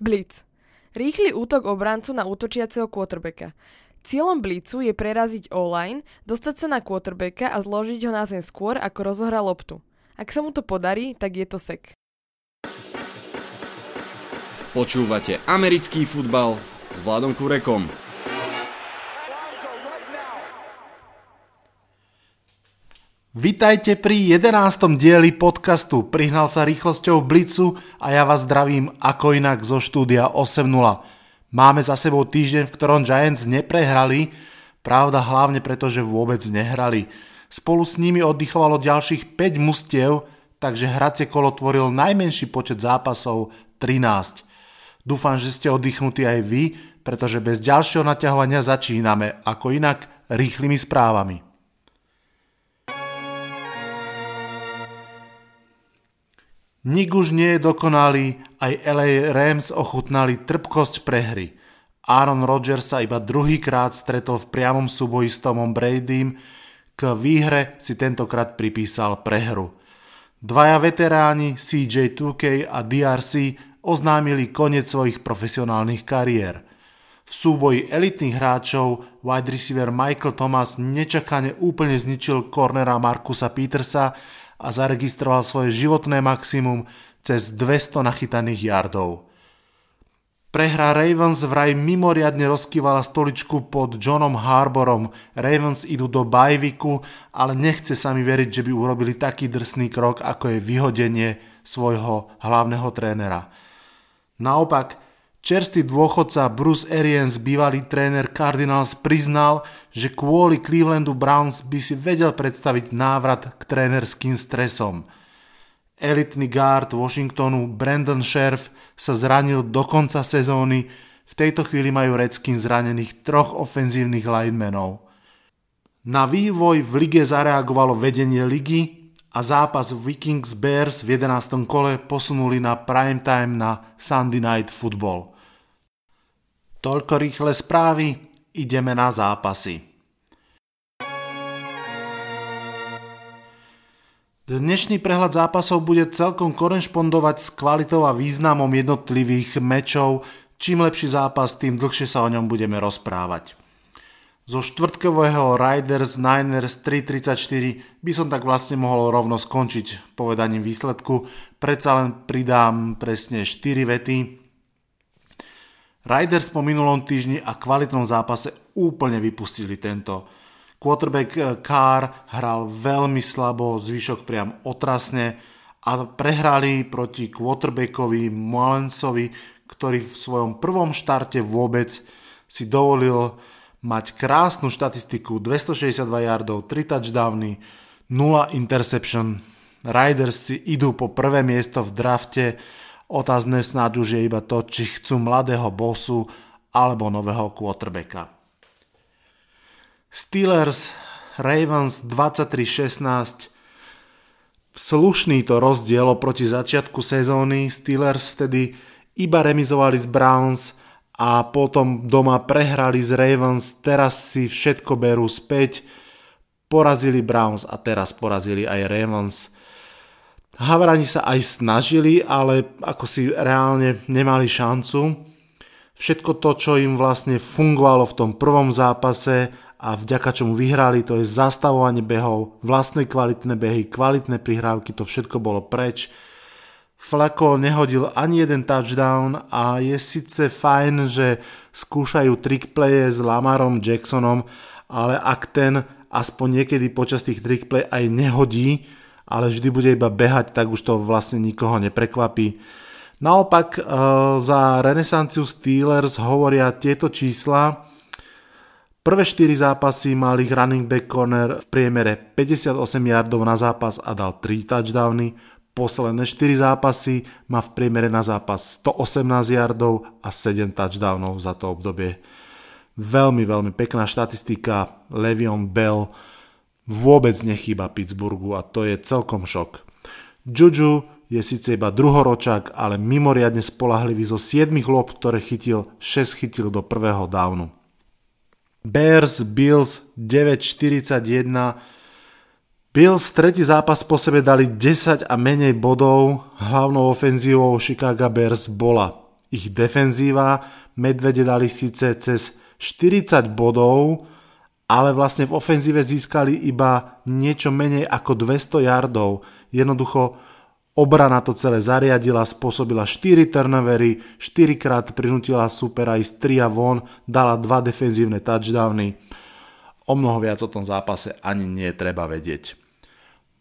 Blitz. Rýchly útok obrancu na útočiaceho quarterbacka. Cieľom blicu je preraziť online, dostať sa na quarterbacka a zložiť ho na zem skôr, ako rozohra loptu. Ak sa mu to podarí, tak je to sek. Počúvate americký futbal s Vladom Kurekom. Vitajte pri 11. dieli podcastu. Prihnal sa rýchlosťou v Blicu a ja vás zdravím ako inak zo štúdia 8.0. Máme za sebou týždeň, v ktorom Giants neprehrali, pravda hlavne preto, že vôbec nehrali. Spolu s nimi oddychovalo ďalších 5 mustiev, takže hracie kolo tvoril najmenší počet zápasov 13. Dúfam, že ste oddychnutí aj vy, pretože bez ďalšieho naťahovania začíname, ako inak, rýchlymi správami. Nik už nie je dokonalý, aj LA Rams ochutnali trpkosť prehry. Aaron Rodgers sa iba druhýkrát stretol v priamom súboji s Tomom Bradym, k výhre si tentokrát pripísal prehru. Dvaja veteráni CJ 2K a DRC oznámili koniec svojich profesionálnych kariér. V súboji elitných hráčov wide receiver Michael Thomas nečakane úplne zničil kornera Markusa Petersa a zaregistroval svoje životné maximum cez 200 nachytaných yardov. Prehra Ravens vraj mimoriadne rozkývala stoličku pod Johnom Harborom. Ravens idú do bajviku, ale nechce sa mi veriť, že by urobili taký drsný krok, ako je vyhodenie svojho hlavného trénera. Naopak, Čerstvý dôchodca Bruce Arians, bývalý tréner Cardinals, priznal, že kvôli Clevelandu Browns by si vedel predstaviť návrat k trénerským stresom. Elitný guard Washingtonu Brandon Scherf sa zranil do konca sezóny, v tejto chvíli majú Redskins zranených troch ofenzívnych linemenov. Na vývoj v lige zareagovalo vedenie ligy a zápas Vikings Bears v 11. kole posunuli na primetime na Sunday Night Football. Toľko rýchle správy, ideme na zápasy. Dnešný prehľad zápasov bude celkom korešpondovať s kvalitou a významom jednotlivých mečov. Čím lepší zápas, tým dlhšie sa o ňom budeme rozprávať. Zo štvrtkového Riders Niners 3.34 by som tak vlastne mohol rovno skončiť povedaním výsledku. Predsa len pridám presne 4 vety. Riders po minulom týždni a kvalitnom zápase úplne vypustili tento. Quarterback eh, Carr hral veľmi slabo, zvyšok priam otrasne a prehrali proti quarterbackovi Mullensovi, ktorý v svojom prvom štarte vôbec si dovolil mať krásnu štatistiku 262 yardov, 3 touchdowny, 0 interception. Riders si idú po prvé miesto v drafte Otázne snáď už je iba to, či chcú mladého bosu alebo nového quarterbacka. Steelers Ravens 23-16 Slušný to rozdiel proti začiatku sezóny. Steelers vtedy iba remizovali z Browns a potom doma prehrali z Ravens. Teraz si všetko berú späť. Porazili Browns a teraz porazili aj Ravens. Havrani sa aj snažili, ale ako si reálne nemali šancu. Všetko to, čo im vlastne fungovalo v tom prvom zápase a vďaka čomu vyhrali, to je zastavovanie behov, vlastné kvalitné behy, kvalitné prihrávky, to všetko bolo preč. Flako nehodil ani jeden touchdown a je síce fajn, že skúšajú trick playe s Lamarom Jacksonom, ale ak ten aspoň niekedy počas tých trick play aj nehodí, ale vždy bude iba behať, tak už to vlastne nikoho neprekvapí. Naopak e, za renesanciu Steelers hovoria tieto čísla. Prvé 4 zápasy mal ich running back corner v priemere 58 yardov na zápas a dal 3 touchdowny. Posledné 4 zápasy má v priemere na zápas 118 yardov a 7 touchdownov za to obdobie. Veľmi, veľmi pekná štatistika. Levion Bell vôbec nechýba Pittsburghu a to je celkom šok. Juju je síce iba druhoročák, ale mimoriadne spolahlivý zo 7 lob, ktoré chytil, 6 chytil do prvého downu. Bears Bills 9.41 Bills tretí zápas po sebe dali 10 a menej bodov, hlavnou ofenzívou Chicago Bears bola ich defenzíva. Medvede dali síce cez 40 bodov, ale vlastne v ofenzíve získali iba niečo menej ako 200 yardov. Jednoducho obrana to celé zariadila, spôsobila 4 turnovery, 4 krát prinútila supera ísť 3 a von, dala 2 defenzívne touchdowny. O mnoho viac o tom zápase ani nie treba vedieť.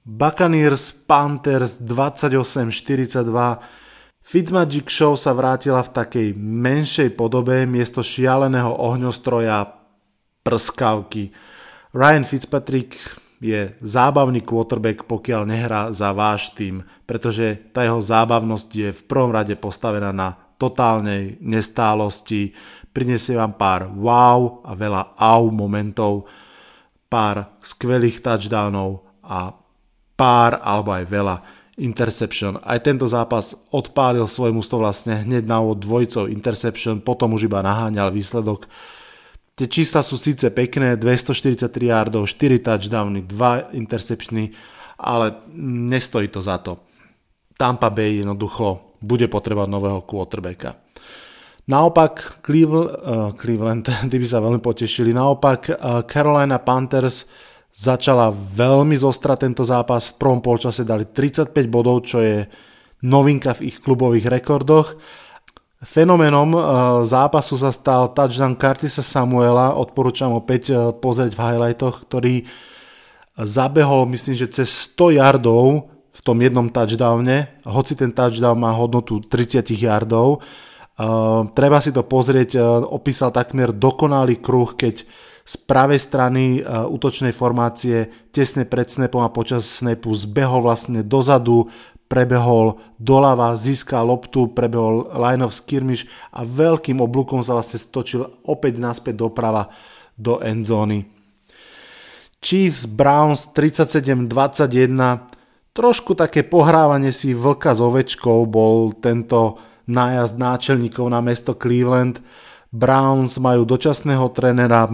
Buccaneers Panthers 28-42 Fitzmagic Show sa vrátila v takej menšej podobe miesto šialeného ohňostroja prskavky. Ryan Fitzpatrick je zábavný quarterback, pokiaľ nehrá za váš tým, pretože tá jeho zábavnosť je v prvom rade postavená na totálnej nestálosti, prinesie vám pár wow a veľa au momentov, pár skvelých touchdownov a pár alebo aj veľa interception. Aj tento zápas odpálil svoj mústvo vlastne hneď na úvod dvojcov interception, potom už iba naháňal výsledok Tie čísla sú síce pekné, 243 yardov, 4 touchdowny, 2 interceptiony, ale nestojí to za to. Tampa Bay jednoducho bude potrebovať nového quarterbacka. Naopak Cleveland, uh, Cleveland tí by sa veľmi potešili, naopak uh, Carolina Panthers začala veľmi zostra tento zápas, v prvom polčase dali 35 bodov, čo je novinka v ich klubových rekordoch. Fenomenom eh, zápasu sa stal touchdown Curtisa Samuela, odporúčam opäť eh, pozrieť v highlightoch, ktorý zabehol myslím, že cez 100 yardov v tom jednom touchdowne, hoci ten touchdown má hodnotu 30 yardov. Uh, treba si to pozrieť, opísal takmer dokonalý kruh, keď z pravej strany uh, útočnej formácie tesne pred snapom a počas snapu zbehol vlastne dozadu, prebehol doľava, získal loptu, prebehol line of skirmish a veľkým oblúkom sa vlastne stočil opäť naspäť doprava do endzóny. Chiefs Browns 37-21 trošku také pohrávanie si vlka s ovečkou bol tento nájazd náčelníkov na mesto Cleveland. Browns majú dočasného trénera,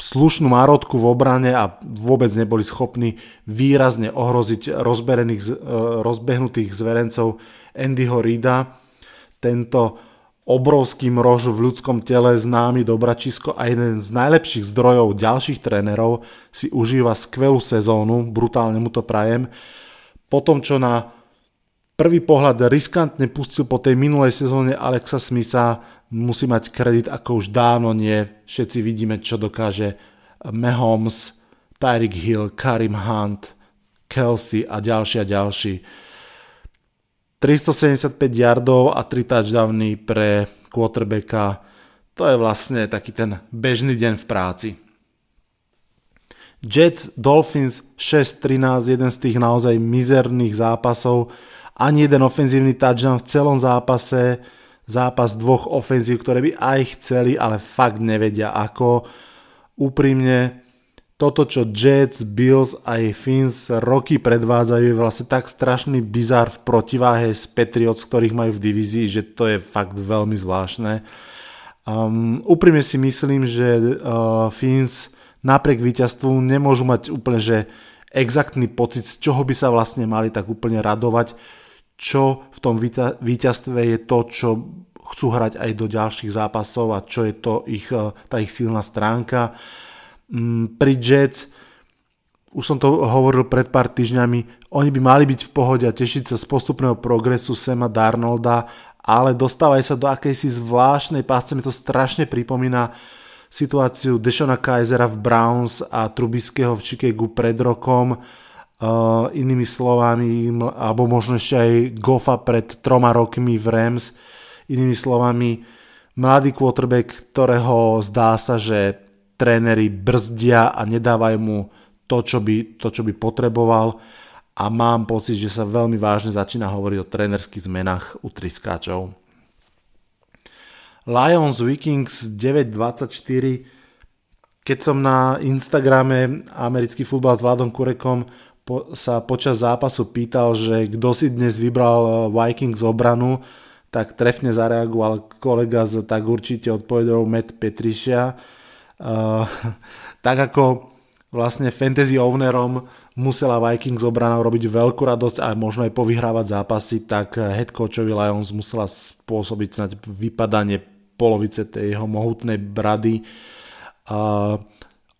slušnú márodku v obrane a vôbec neboli schopní výrazne ohroziť rozberených, e, rozbehnutých zverencov Andyho Rida. Tento obrovský mrož v ľudskom tele známy Dobračisko a jeden z najlepších zdrojov ďalších trénerov si užíva skvelú sezónu, brutálne mu to prajem. Po tom, čo na prvý pohľad riskantne pustil po tej minulej sezóne Alexa Smitha, musí mať kredit ako už dávno nie. Všetci vidíme, čo dokáže Mahomes, Tyreek Hill, Karim Hunt, Kelsey a ďalší a ďalší. 375 yardov a 3 touchdowny pre quarterbacka. To je vlastne taký ten bežný deň v práci. Jets Dolphins 6-13, jeden z tých naozaj mizerných zápasov. Ani jeden ofenzívny touchdown v celom zápase zápas dvoch ofenzív, ktoré by aj chceli, ale fakt nevedia ako. Úprimne, toto, čo Jets, Bills aj Fins roky predvádzajú, je vlastne tak strašný bizar v protiváhe s Patriots, ktorých majú v divízii, že to je fakt veľmi zvláštne. Um, úprimne si myslím, že uh, Fins napriek víťazstvu nemôžu mať úplne že exaktný pocit, z čoho by sa vlastne mali tak úplne radovať čo v tom víťazstve je to, čo chcú hrať aj do ďalších zápasov a čo je to ich, eh, tá ich silná stránka. Mm, pri Jets, už som to hovoril pred pár týždňami, oni by mali byť v pohode a tešiť sa z postupného progresu Sema Darnolda, ale dostávajú sa do akejsi zvláštnej pásce, mi to strašne pripomína situáciu Deshona Kaisera v Browns a Trubiského v Chicagu pred rokom, Uh, inými slovami, alebo možno ešte aj Goffa pred troma rokmi v Rams, inými slovami, mladý quarterback, ktorého zdá sa, že tréneri brzdia a nedávajú mu to, čo by, to, čo by potreboval. A mám pocit, že sa veľmi vážne začína hovoriť o trénerských zmenách u triskáčov. Lions Vikings 924 keď som na Instagrame americký futbal s Vladom Kurekom po, sa počas zápasu pýtal, že kto si dnes vybral eh, Vikings obranu, tak trefne zareagoval kolega z tak určite odpovedal Matt Petrišia. Uh, tak ako vlastne fantasy ownerom musela Vikings obrana robiť veľkú radosť a možno aj povyhrávať zápasy, tak head coachovi Lions musela spôsobiť snáď vypadanie polovice tej jeho mohutnej brady. Uh,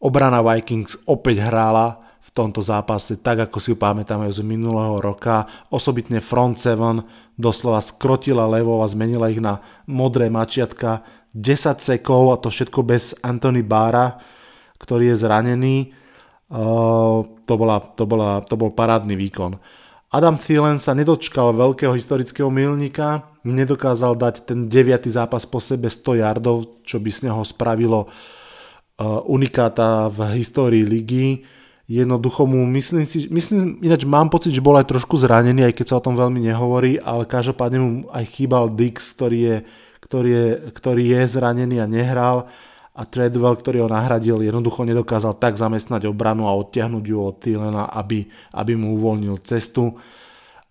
obrana Vikings opäť hrála tomto zápase tak, ako si ju pamätáme z minulého roka. Osobitne front 7 doslova skrotila levo a zmenila ich na modré mačiatka. 10 sekov a to všetko bez Anthony Bára, ktorý je zranený. Uh, to, bola, to, bola, to bol parádny výkon. Adam Thielen sa nedočkal veľkého historického milníka, nedokázal dať ten deviatý zápas po sebe 100 yardov, čo by z neho spravilo uh, unikáta v histórii ligy jednoducho mu, myslím si, myslím, ináč mám pocit, že bol aj trošku zranený, aj keď sa o tom veľmi nehovorí, ale každopádne mu aj chýbal Dix, ktorý je, ktorý je, ktorý je zranený a nehral a Treadwell, ktorý ho nahradil, jednoducho nedokázal tak zamestnať obranu a odtiahnuť ju od Thielena, aby, aby mu uvoľnil cestu.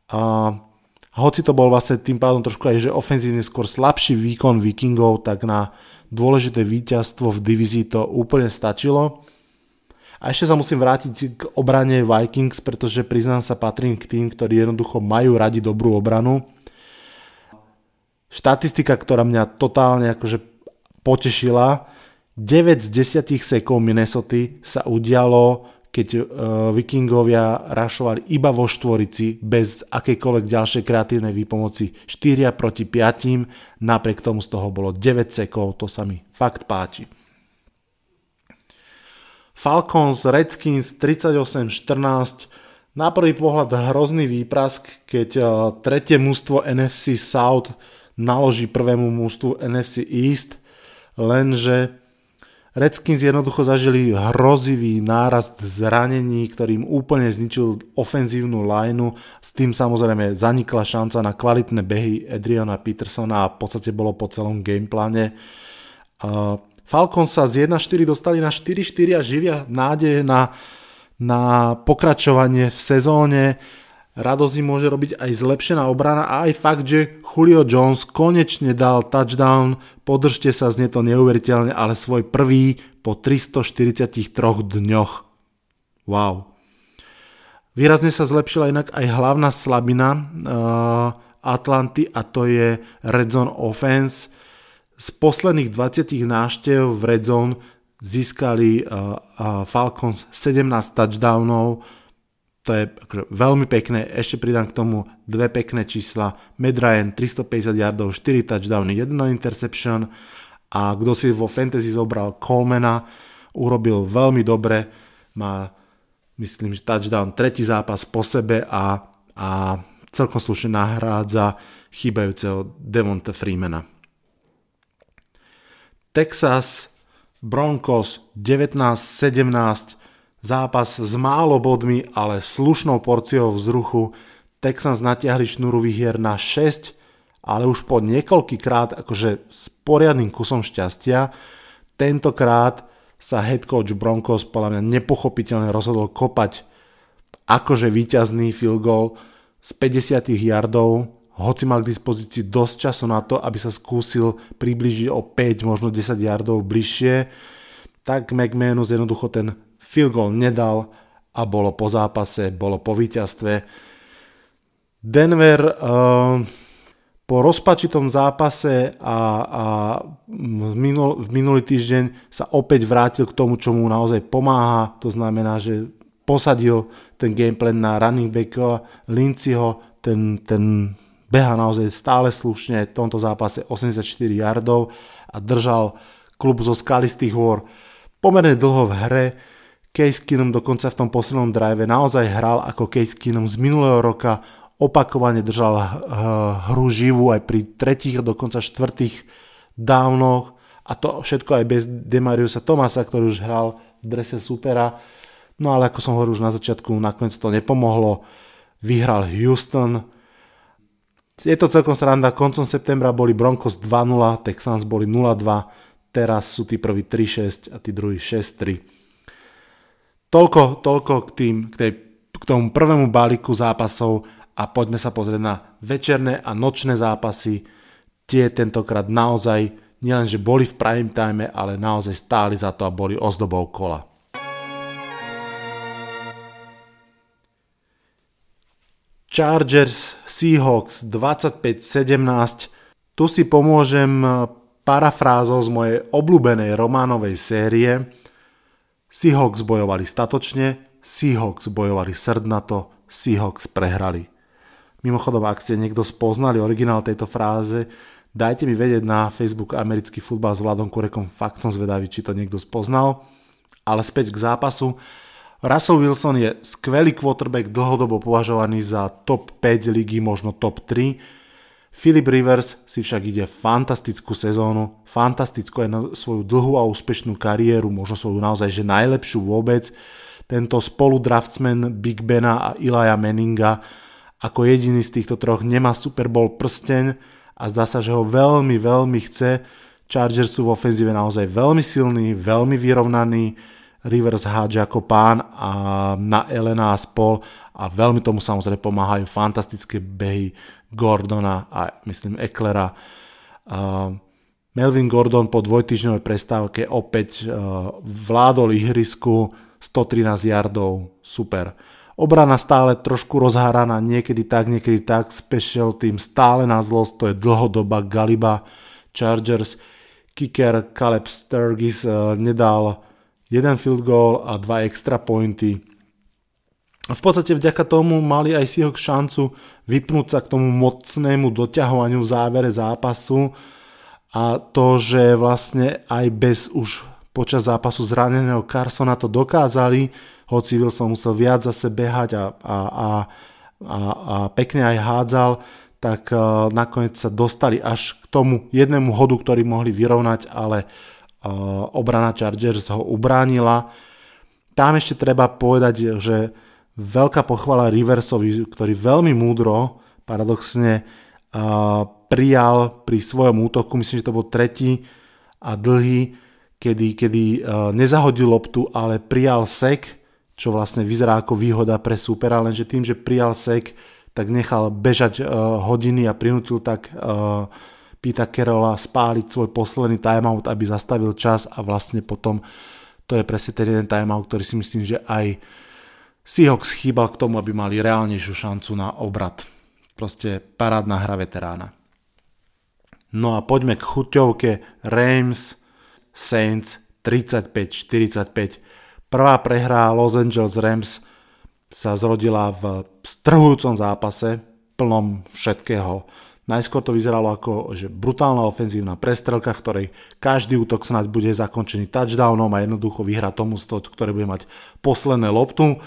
A hoci to bol vlastne tým pádom trošku aj, že ofenzívne skôr slabší výkon Vikingov, tak na dôležité víťazstvo v divízii to úplne stačilo. A ešte sa musím vrátiť k obrane Vikings, pretože priznám sa patrím k tým, ktorí jednoducho majú radi dobrú obranu. Štatistika, ktorá mňa totálne akože potešila, 9 z 10 sekov Minnesota sa udialo, keď uh, Vikingovia rašovali iba vo štvorici bez akejkoľvek ďalšej kreatívnej výpomoci 4 proti 5, napriek tomu z toho bolo 9 sekov, to sa mi fakt páči. Falcons Redskins 38-14. Na prvý pohľad hrozný výprask, keď uh, tretie mústvo NFC South naloží prvému mústvu NFC East, lenže Redskins jednoducho zažili hrozivý nárast zranení, ktorým úplne zničil ofenzívnu lineu. S tým samozrejme zanikla šanca na kvalitné behy Adriana Petersona a v podstate bolo po celom gamepláne. Uh, Falcons sa z 1-4 dostali na 4-4 a živia nádeje na, na pokračovanie v sezóne. Radosť im môže robiť aj zlepšená obrana a aj fakt, že Julio Jones konečne dal touchdown. Podržte sa, znie to neuveriteľne, ale svoj prvý po 343 dňoch. Wow. Výrazne sa zlepšila inak aj hlavná slabina uh, Atlanty a to je Red Zone Offense z posledných 20 návštev v Red Zone získali uh, uh, Falcons 17 touchdownov, to je veľmi pekné, ešte pridám k tomu dve pekné čísla, Matt Ryan 350 yardov, 4 touchdowny, 1 interception. A kto si vo fantasy zobral Colemana, urobil veľmi dobre, má myslím, že touchdown tretí zápas po sebe a, a celkom slušne nahrádza chýbajúceho Devonta Freemana. Texas Broncos 19-17, zápas s málo bodmi, ale slušnou porciou vzruchu. Texans natiahli šnúru výhier na 6, ale už po niekoľkýkrát akože s poriadnym kusom šťastia. Tentokrát sa head coach Broncos podľa mňa nepochopiteľne rozhodol kopať akože víťazný field goal z 50 yardov hoci mal k dispozícii dosť času na to, aby sa skúsil približiť o 5, možno 10 yardov bližšie, tak McManus jednoducho ten field goal nedal a bolo po zápase, bolo po víťazstve. Denver uh, po rozpačitom zápase a, a minul, v minulý týždeň sa opäť vrátil k tomu, čo mu naozaj pomáha. To znamená, že posadil ten gameplan na running backa Linciho, ten, ten beha naozaj stále slušne, v tomto zápase 84 yardov a držal klub zo skalistých hôr pomerne dlho v hre. Case Keenum dokonca v tom poslednom drive naozaj hral ako Case Keenum z minulého roka, opakovane držal uh, hru živú aj pri tretích, dokonca štvrtých downoch a to všetko aj bez Demariusa Tomasa, ktorý už hral v drese supera. No ale ako som hovoril už na začiatku, nakoniec to nepomohlo. Vyhral Houston, je to celkom sranda, koncom septembra boli Broncos 2-0, Texans boli 0-2, teraz sú tí prví 3-6 a tí druhí 6-3. Toľko, toľko k, tým, k, tej, k tomu prvému balíku zápasov a poďme sa pozrieť na večerné a nočné zápasy. Tie tentokrát naozaj nielenže boli v prime time, ale naozaj stáli za to a boli ozdobou kola. Chargers Seahawks 25-17. Tu si pomôžem parafrázou z mojej obľúbenej románovej série. Seahawks bojovali statočne, Seahawks bojovali srdnato, Seahawks prehrali. Mimochodom, ak ste niekto spoznali originál tejto fráze, dajte mi vedieť na Facebook americký futbal s Vladom Kurekom, fakt som zvedavý, či to niekto spoznal. Ale späť k zápasu. Russell Wilson je skvelý quarterback, dlhodobo považovaný za top 5 ligy, možno top 3. Philip Rivers si však ide fantastickú sezónu, fantastickú aj na svoju dlhú a úspešnú kariéru, možno svoju naozaj že najlepšiu vôbec. Tento spoludraftsman Big Bena a Ilaja Meninga ako jediný z týchto troch nemá Super Bowl prsteň a zdá sa, že ho veľmi, veľmi chce. Chargers sú v ofenzíve naozaj veľmi silní, veľmi vyrovnaní. Rivers hádže ako pán a na Elena a spol a veľmi tomu samozrejme pomáhajú fantastické behy Gordona a myslím Eklera. Melvin Gordon po dvojtyžňovej prestávke opäť uh, vládol ihrisku 113 yardov, super. Obrana stále trošku rozháraná, niekedy tak, niekedy tak, special team stále na zlosť, to je dlhodoba Galiba Chargers. Kicker Caleb Sturgis uh, nedal jeden field goal a dva extra pointy. V podstate vďaka tomu mali aj Seahawks šancu vypnúť sa k tomu mocnému doťahovaniu v závere zápasu a to, že vlastne aj bez už počas zápasu zraneného Carsona to dokázali, hoci Wilson musel viac zase behať a, a, a, a, a pekne aj hádzal, tak uh, nakoniec sa dostali až k tomu jednému hodu, ktorý mohli vyrovnať, ale uh, obrana Chargers ho ubránila. Tam ešte treba povedať, že veľká pochvala Riversovi, ktorý veľmi múdro, paradoxne, uh, prijal pri svojom útoku, myslím, že to bol tretí a dlhý, kedy, kedy uh, nezahodil loptu, ale prijal sek čo vlastne vyzerá ako výhoda pre supera, lenže tým, že prijal sek, tak nechal bežať hodiny a prinútil tak Pita Kerola spáliť svoj posledný timeout, aby zastavil čas a vlastne potom to je presne ten jeden timeout, ktorý si myslím, že aj Seahawks chýbal k tomu, aby mali reálnejšiu šancu na obrad. Proste parádna hra veterána. No a poďme k chuťovke Rams Saints 35-45 Prvá prehra Los Angeles Rams sa zrodila v strhujúcom zápase, plnom všetkého. Najskôr to vyzeralo ako že brutálna ofenzívna prestrelka, v ktorej každý útok snáď bude zakončený touchdownom a jednoducho vyhra tomu, ktoré bude mať posledné loptu.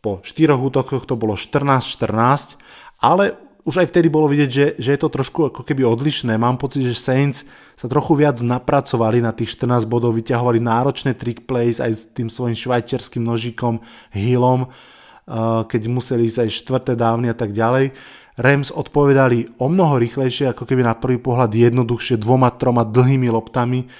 Po štyroch útokoch to bolo 14-14, ale už aj vtedy bolo vidieť, že, že je to trošku ako keby odlišné. Mám pocit, že Saints sa trochu viac napracovali na tých 14 bodov, vyťahovali náročné trick plays aj s tým svojim švajčiarským nožikom, Hillom, uh, keď museli ísť aj štvrté dávny a tak ďalej. Rams odpovedali o mnoho rýchlejšie, ako keby na prvý pohľad jednoduchšie dvoma, troma dlhými loptami.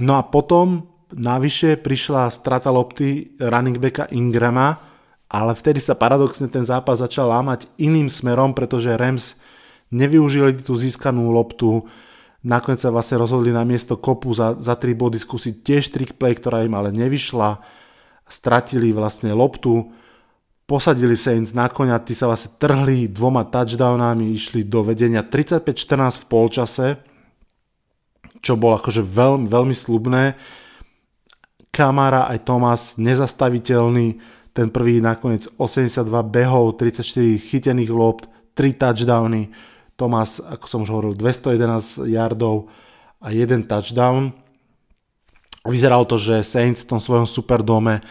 No a potom navyše prišla strata lopty running backa Ingrama, ale vtedy sa paradoxne ten zápas začal lámať iným smerom, pretože Rams nevyužili tú získanú loptu, nakoniec sa vlastne rozhodli na miesto kopu za, za 3 body skúsiť tiež trick play, ktorá im ale nevyšla, stratili vlastne loptu, posadili Saints na konia, tí sa vlastne trhli dvoma touchdownami, išli do vedenia 35-14 v polčase, čo bolo akože veľmi, veľmi slubné. Kamara aj Thomas nezastaviteľný, ten prvý nakoniec 82 behov, 34 chytených lopt, 3 touchdowny. Tomás, ako som už hovoril, 211 yardov a jeden touchdown. Vyzeralo to, že Saints v tom svojom superdome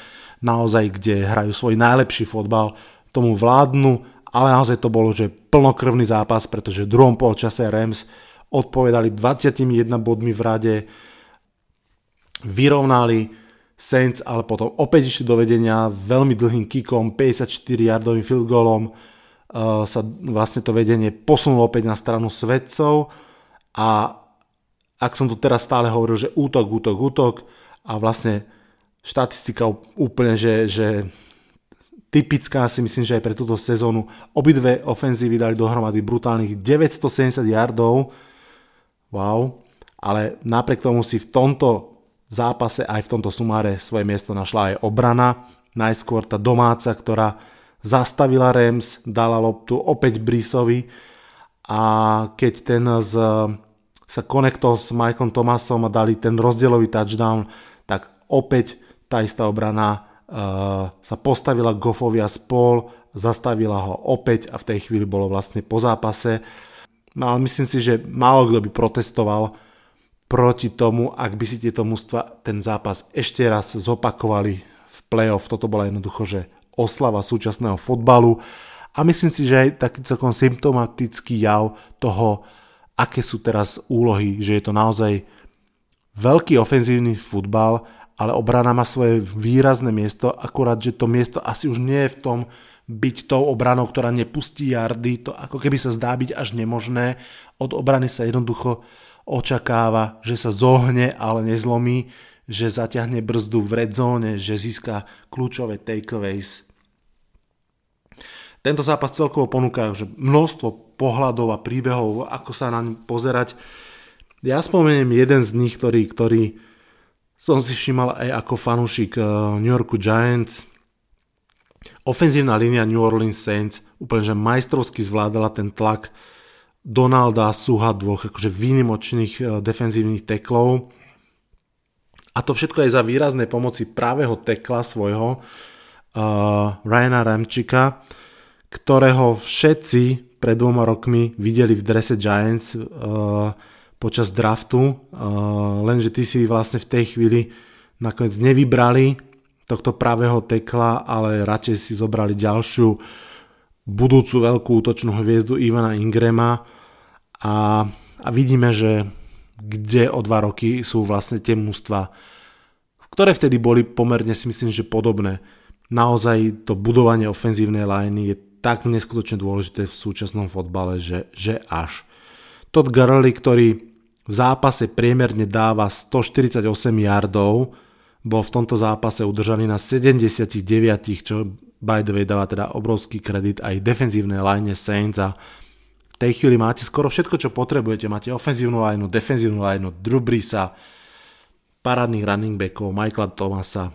naozaj, kde hrajú svoj najlepší fotbal, tomu vládnu, ale naozaj to bolo, že plnokrvný zápas, pretože v druhom polčase Rams odpovedali 21 bodmi v rade, vyrovnali Saints ale potom opäť išli do vedenia veľmi dlhým kikom, 54 yardovým field goalom uh, sa vlastne to vedenie posunulo opäť na stranu svedcov a ak som tu teraz stále hovoril, že útok, útok, útok a vlastne štatistika úplne, že, že typická si myslím, že aj pre túto sezónu. Obidve ofenzívy dali dohromady brutálnych 970 yardov wow, ale napriek tomu si v tomto zápase aj v tomto sumáre svoje miesto našla aj obrana. Najskôr tá domáca, ktorá zastavila Rams, dala loptu opäť Brisovi a keď ten z, sa konektol s Michaelom Thomasom a dali ten rozdielový touchdown, tak opäť tá istá obrana uh, sa postavila Goffovi a spol, zastavila ho opäť a v tej chvíli bolo vlastne po zápase. No ale myslím si, že málo kto by protestoval proti tomu, ak by si tieto mužstva ten zápas ešte raz zopakovali v playoff. Toto bola jednoducho, že oslava súčasného fotbalu a myslím si, že aj taký celkom symptomatický jav toho, aké sú teraz úlohy, že je to naozaj veľký ofenzívny futbal, ale obrana má svoje výrazné miesto, akurát, že to miesto asi už nie je v tom byť tou obranou, ktorá nepustí jardy, to ako keby sa zdá byť až nemožné. Od obrany sa jednoducho očakáva, že sa zohne, ale nezlomí, že zaťahne brzdu v red že získa kľúčové takeaways. Tento zápas celkovo ponúka že množstvo pohľadov a príbehov, ako sa na ňu pozerať. Ja spomeniem jeden z nich, ktorý, ktorý som si všímal aj ako fanúšik eh, New Yorku Giants. Ofenzívna línia New Orleans Saints úplne že majstrovsky zvládala ten tlak Donalda, Suha, dvoch akože výnimočných e, defenzívnych teklov. A to všetko je za výraznej pomoci právého tekla svojho uh, Ryana Ramčika, ktorého všetci pred dvoma rokmi videli v drese Giants uh, počas draftu, uh, lenže ty si vlastne v tej chvíli nakoniec nevybrali tohto pravého tekla, ale radšej si zobrali ďalšiu budúcu veľkú útočnú hviezdu Ivana Ingrama a, a vidíme, že kde o dva roky sú vlastne tie mústva, ktoré vtedy boli pomerne si myslím, že podobné. Naozaj to budovanie ofenzívnej liney je tak neskutočne dôležité v súčasnom fotbale, že, že až. Todd Gurley, ktorý v zápase priemerne dáva 148 yardov, bol v tomto zápase udržaný na 79, čo by the way dáva teda obrovský kredit aj defenzívnej line Saints a tej chvíli máte skoro všetko, čo potrebujete. Máte ofenzívnu lineu, defenzívnu lineu, Drew Breesa, parádnych running backov, Michaela Thomasa.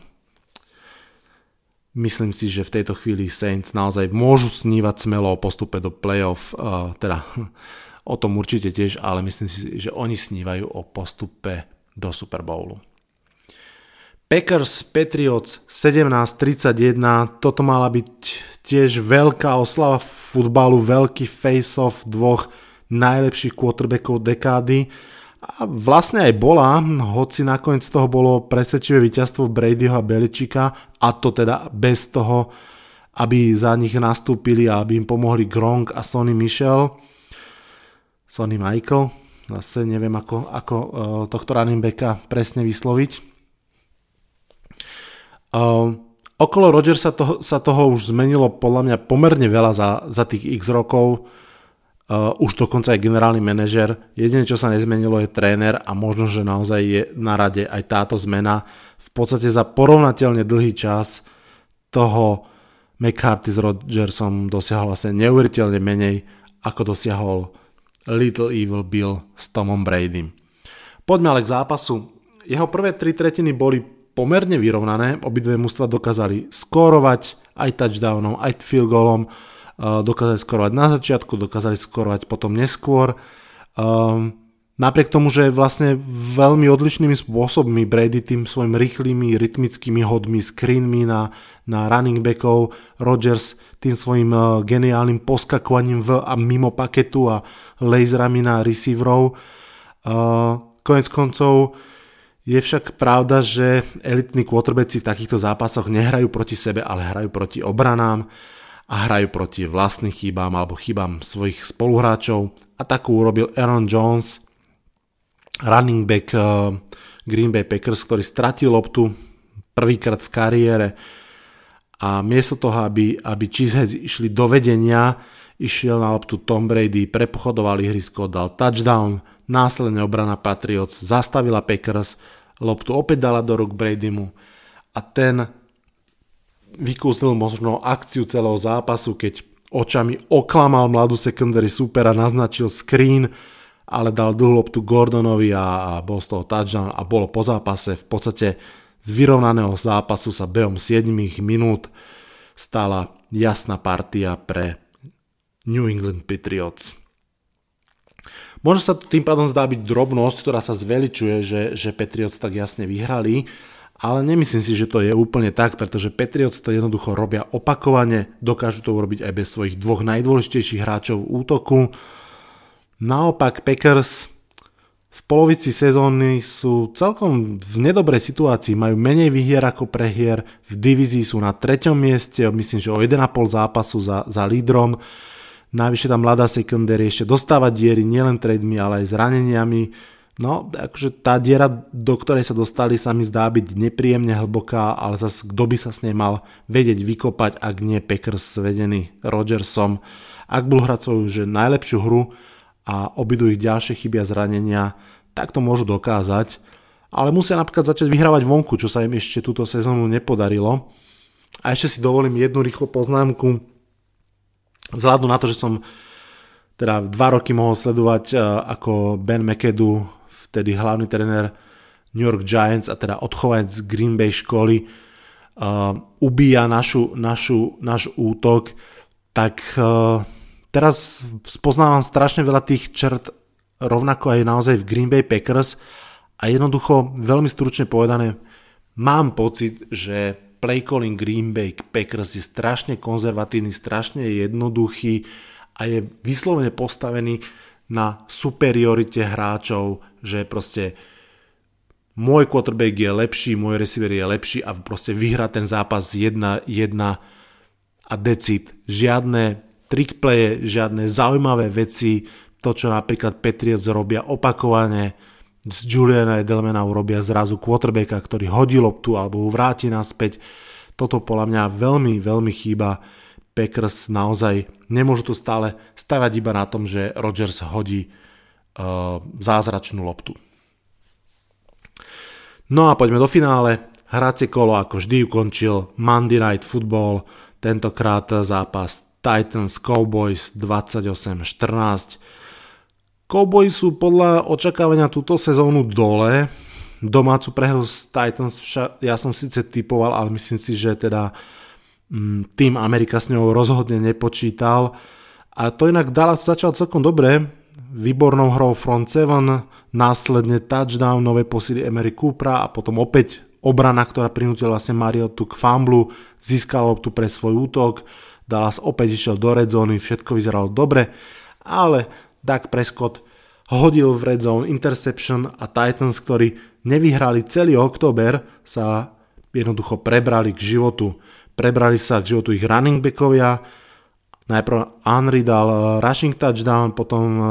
Myslím si, že v tejto chvíli Saints naozaj môžu snívať smelo o postupe do playoff, uh, teda o tom určite tiež, ale myslím si, že oni snívajú o postupe do Super Bowlu. Packers Patriots 17-31, toto mala byť tiež veľká oslava futbalu, veľký face-off dvoch najlepších quarterbackov dekády. A vlastne aj bola, hoci nakoniec toho bolo presvedčivé víťazstvo Bradyho a Beličika a to teda bez toho, aby za nich nastúpili a aby im pomohli Gronk a Sonny Michel. Sonny Michael, zase neviem ako, ako uh, tohto running backa presne vysloviť. Uh, okolo Rodgersa toho, sa toho už zmenilo podľa mňa pomerne veľa za, za tých x rokov. Uh, už dokonca aj generálny manažer. Jediné, čo sa nezmenilo, je tréner a možno, že naozaj je na rade aj táto zmena. V podstate za porovnateľne dlhý čas toho McCarthy s Rodgersom dosiahol vlastne neuveriteľne menej, ako dosiahol Little Evil Bill s Tomom Bradym. Poďme ale k zápasu. Jeho prvé tri tretiny boli pomerne vyrovnané. Obidve mužstva dokázali skórovať aj touchdownom, aj field goalom. Uh, dokázali skórovať na začiatku, dokázali skórovať potom neskôr. Um, napriek tomu, že vlastne veľmi odlišnými spôsobmi Brady tým svojim rýchlymi, rytmickými hodmi, screenmi na, na running backov, Rodgers tým svojim uh, geniálnym poskakovaním v a mimo paketu a laserami na receiverov. Uh, konec koncov je však pravda, že elitní quarterbacki v takýchto zápasoch nehrajú proti sebe, ale hrajú proti obranám a hrajú proti vlastným chybám alebo chybám svojich spoluhráčov. A takú urobil Aaron Jones, running back uh, Green Bay Packers, ktorý stratil loptu prvýkrát v kariére. A miesto toho, aby, aby Cheeseheads išli do vedenia, išiel na loptu Tom Brady, prepochodoval ihrisko, dal touchdown, následne obrana Patriots, zastavila Packers loptu opäť dala do ruk Bradymu a ten vykúsil možno akciu celého zápasu, keď očami oklamal mladú secondary supera, naznačil screen, ale dal dlhú loptu Gordonovi a, a bol z toho touchdown a bolo po zápase. V podstate z vyrovnaného zápasu sa behom 7 minút stala jasná partia pre New England Patriots. Možno sa tým pádom zdá byť drobnosť, ktorá sa zveličuje, že, že Patriots tak jasne vyhrali, ale nemyslím si, že to je úplne tak, pretože Patriots to jednoducho robia opakovane, dokážu to urobiť aj bez svojich dvoch najdôležitejších hráčov v útoku. Naopak Packers v polovici sezóny sú celkom v nedobrej situácii, majú menej výhier ako prehier, v divízii sú na treťom mieste, myslím, že o 1,5 zápasu za, za lídrom. Najvyššie tam mladá secondary ešte dostáva diery nielen trademi, ale aj zraneniami. No, akože tá diera, do ktorej sa dostali, sa mi zdá byť nepríjemne hlboká, ale zase kto by sa s nej mal vedieť vykopať, ak nie Packers vedený Rodgersom. Ak budú hrať svoju že najlepšiu hru a obidú ich ďalšie chyby a zranenia, tak to môžu dokázať. Ale musia napríklad začať vyhrávať vonku, čo sa im ešte túto sezónu nepodarilo. A ešte si dovolím jednu rýchlu poznámku Vzhľadom na to, že som teda dva roky mohol sledovať e, ako Ben McAdoo, vtedy hlavný tréner New York Giants a teda odchovanec z Green Bay školy, uh, ubíja našu, našu, náš útok, tak uh, teraz spoznávam strašne veľa tých črt rovnako aj naozaj v Green Bay Packers a jednoducho veľmi stručne povedané mám pocit, že play calling Green Bay Packers je strašne konzervatívny, strašne jednoduchý a je vyslovene postavený na superiorite hráčov, že proste môj quarterback je lepší, môj receiver je lepší a proste vyhrá ten zápas 1-1 a decit. Žiadne trickplaye, žiadne zaujímavé veci, to čo napríklad Patriots robia opakovane, z Juliana Edelmana urobia zrazu quarterbacka, ktorý hodí loptu alebo ju vráti naspäť. Toto podľa mňa veľmi, veľmi chýba. Packers naozaj nemôžu tu stále stavať iba na tom, že Rodgers hodí uh, zázračnú loptu. No a poďme do finále. Hracie kolo ako vždy ukončil Monday Night Football, tentokrát zápas Titans Cowboys 28-14. Cowboys sú podľa očakávania túto sezónu dole. Domácu prehru z Titans však ja som síce typoval, ale myslím si, že teda mm, tým Amerika s ňou rozhodne nepočítal. A to inak Dallas začal celkom dobre, výbornou hrou front 7, následne touchdown, nové posily Emery Coopera a potom opäť obrana, ktorá prinútila vlastne Mariotu k famblu, získal loptu pre svoj útok, Dallas opäť išiel do red zóny, všetko vyzeralo dobre, ale Dak Prescott hodil v red zone interception a Titans, ktorí nevyhrali celý október, sa jednoducho prebrali k životu. Prebrali sa k životu ich running backovia, najprv Henry dal uh, rushing touchdown, potom uh,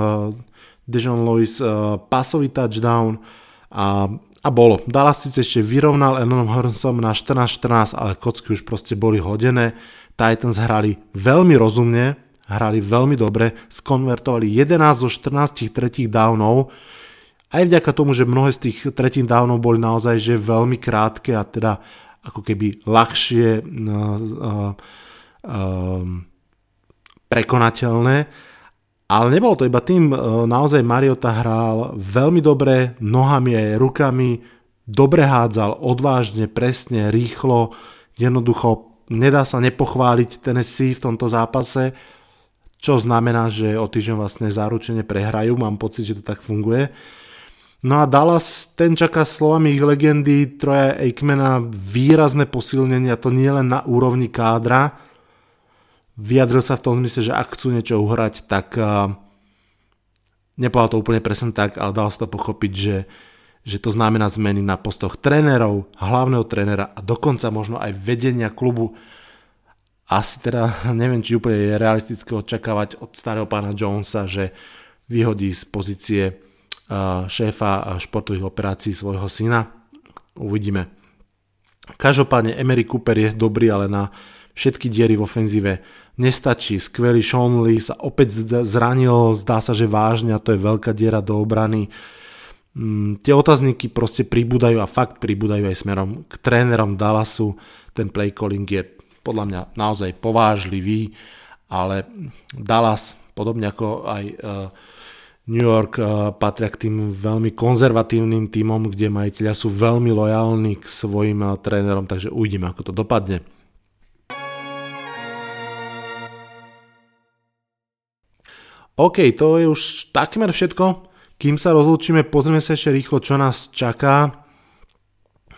Dejon Lewis uh, pasový touchdown a, a bolo. Dallas síce ešte vyrovnal Enonom Hornsom na 14-14, ale kocky už proste boli hodené. Titans hrali veľmi rozumne, hrali veľmi dobre, skonvertovali 11 zo 14 tretích downov, aj vďaka tomu, že mnohé z tých tretích downov boli naozaj že veľmi krátke a teda ako keby ľahšie uh, uh, prekonateľné. Ale nebolo to iba tým, naozaj Mariota hral veľmi dobre, nohami aj rukami, dobre hádzal, odvážne, presne, rýchlo, jednoducho nedá sa nepochváliť Tennessee v tomto zápase čo znamená, že o týždeň vlastne záručene prehrajú, mám pocit, že to tak funguje. No a Dallas, ten čaká slovami ich legendy Troja Aikmana výrazné posilnenia, to nie len na úrovni kádra. Vyjadril sa v tom zmysle, že ak chcú niečo uhrať, tak uh, nepovedal to úplne presne tak, ale dal sa to pochopiť, že, že to znamená zmeny na postoch trénerov, hlavného trénera a dokonca možno aj vedenia klubu asi teda neviem, či úplne je realistické očakávať od starého pána Jonesa, že vyhodí z pozície šéfa športových operácií svojho syna. Uvidíme. Každopádne Emery Cooper je dobrý, ale na všetky diery v ofenzíve nestačí. Skvelý Sean Lee sa opäť zranil, zdá sa, že vážne a to je veľká diera do obrany. Mm, Mm, tie otázniky proste pribúdajú a fakt pribúdajú aj smerom k trénerom Dallasu. Ten play calling je podľa mňa naozaj povážlivý, ale Dallas, podobne ako aj e, New York, e, patria k tým veľmi konzervatívnym týmom, kde majiteľia sú veľmi lojálni k svojim e, trénerom, takže uvidíme, ako to dopadne. OK, to je už takmer všetko kým sa rozlúčime, pozrieme sa ešte rýchlo, čo nás čaká.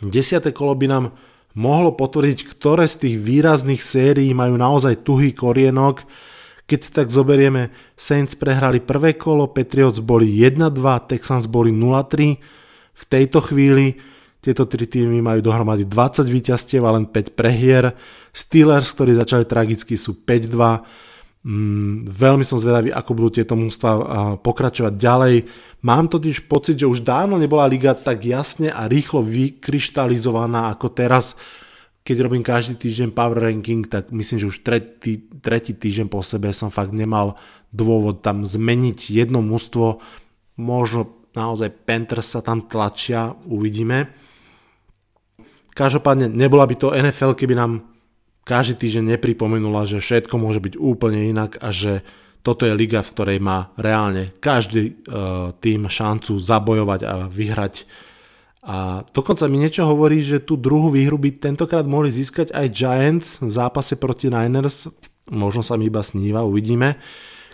Desiate kolo by nám mohlo potvrdiť, ktoré z tých výrazných sérií majú naozaj tuhý korienok. Keď si tak zoberieme, Saints prehrali prvé kolo, Patriots boli 1-2, Texans boli 0-3. V tejto chvíli tieto tri týmy majú dohromady 20 víťazstiev a len 5 prehier. Steelers, ktorí začali tragicky, sú 5-2. Mm, veľmi som zvedavý, ako budú tieto mústva pokračovať ďalej. Mám totiž pocit, že už dávno nebola liga tak jasne a rýchlo vykryštalizovaná ako teraz. Keď robím každý týždeň power ranking, tak myslím, že už tretí, tretí týždeň po sebe som fakt nemal dôvod tam zmeniť jedno mústvo. Možno naozaj Panthers sa tam tlačia, uvidíme. Každopádne nebola by to NFL, keby nám každý týždeň nepripomenula, že všetko môže byť úplne inak a že toto je liga, v ktorej má reálne každý uh, tým šancu zabojovať a vyhrať. A dokonca mi niečo hovorí, že tú druhú výhru by tentokrát mohli získať aj Giants v zápase proti Niners. Možno sa mi iba sníva, uvidíme.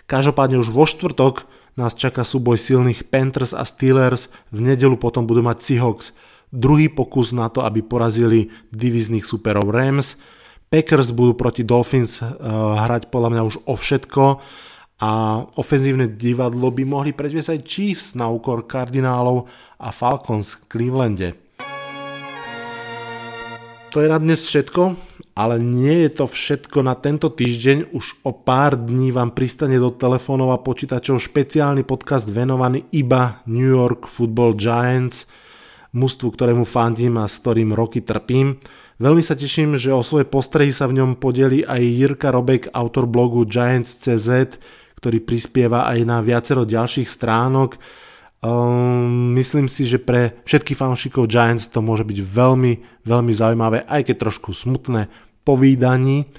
Každopádne už vo štvrtok nás čaká súboj silných Panthers a Steelers. V nedelu potom budú mať Seahawks druhý pokus na to, aby porazili divizných superov Rams. Packers budú proti Dolphins uh, hrať podľa mňa už o všetko a ofenzívne divadlo by mohli predviesť aj Chiefs na úkor kardinálov a Falcons v Clevelande. To je na dnes všetko, ale nie je to všetko na tento týždeň. Už o pár dní vám pristane do telefónov a počítačov špeciálny podcast venovaný iba New York Football Giants, mužstvu, ktorému fandím a s ktorým roky trpím. Veľmi sa teším, že o svoje postrehy sa v ňom podeli aj Jirka Robek, autor blogu Giants.cz, ktorý prispieva aj na viacero ďalších stránok. Um, myslím si, že pre všetkých fanúšikov Giants to môže byť veľmi, veľmi zaujímavé, aj keď trošku smutné povídaní.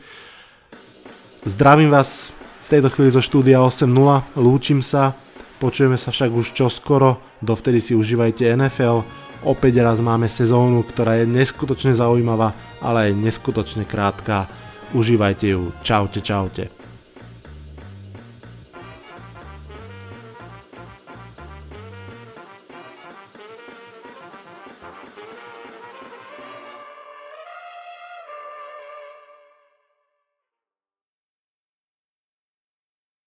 Zdravím vás v tejto chvíli zo štúdia 8.0, lúčim sa, počujeme sa však už čoskoro, dovtedy si užívajte NFL, opäť raz máme sezónu, ktorá je neskutočne zaujímavá, ale aj neskutočne krátka, užívajte ju, čaute, čaute.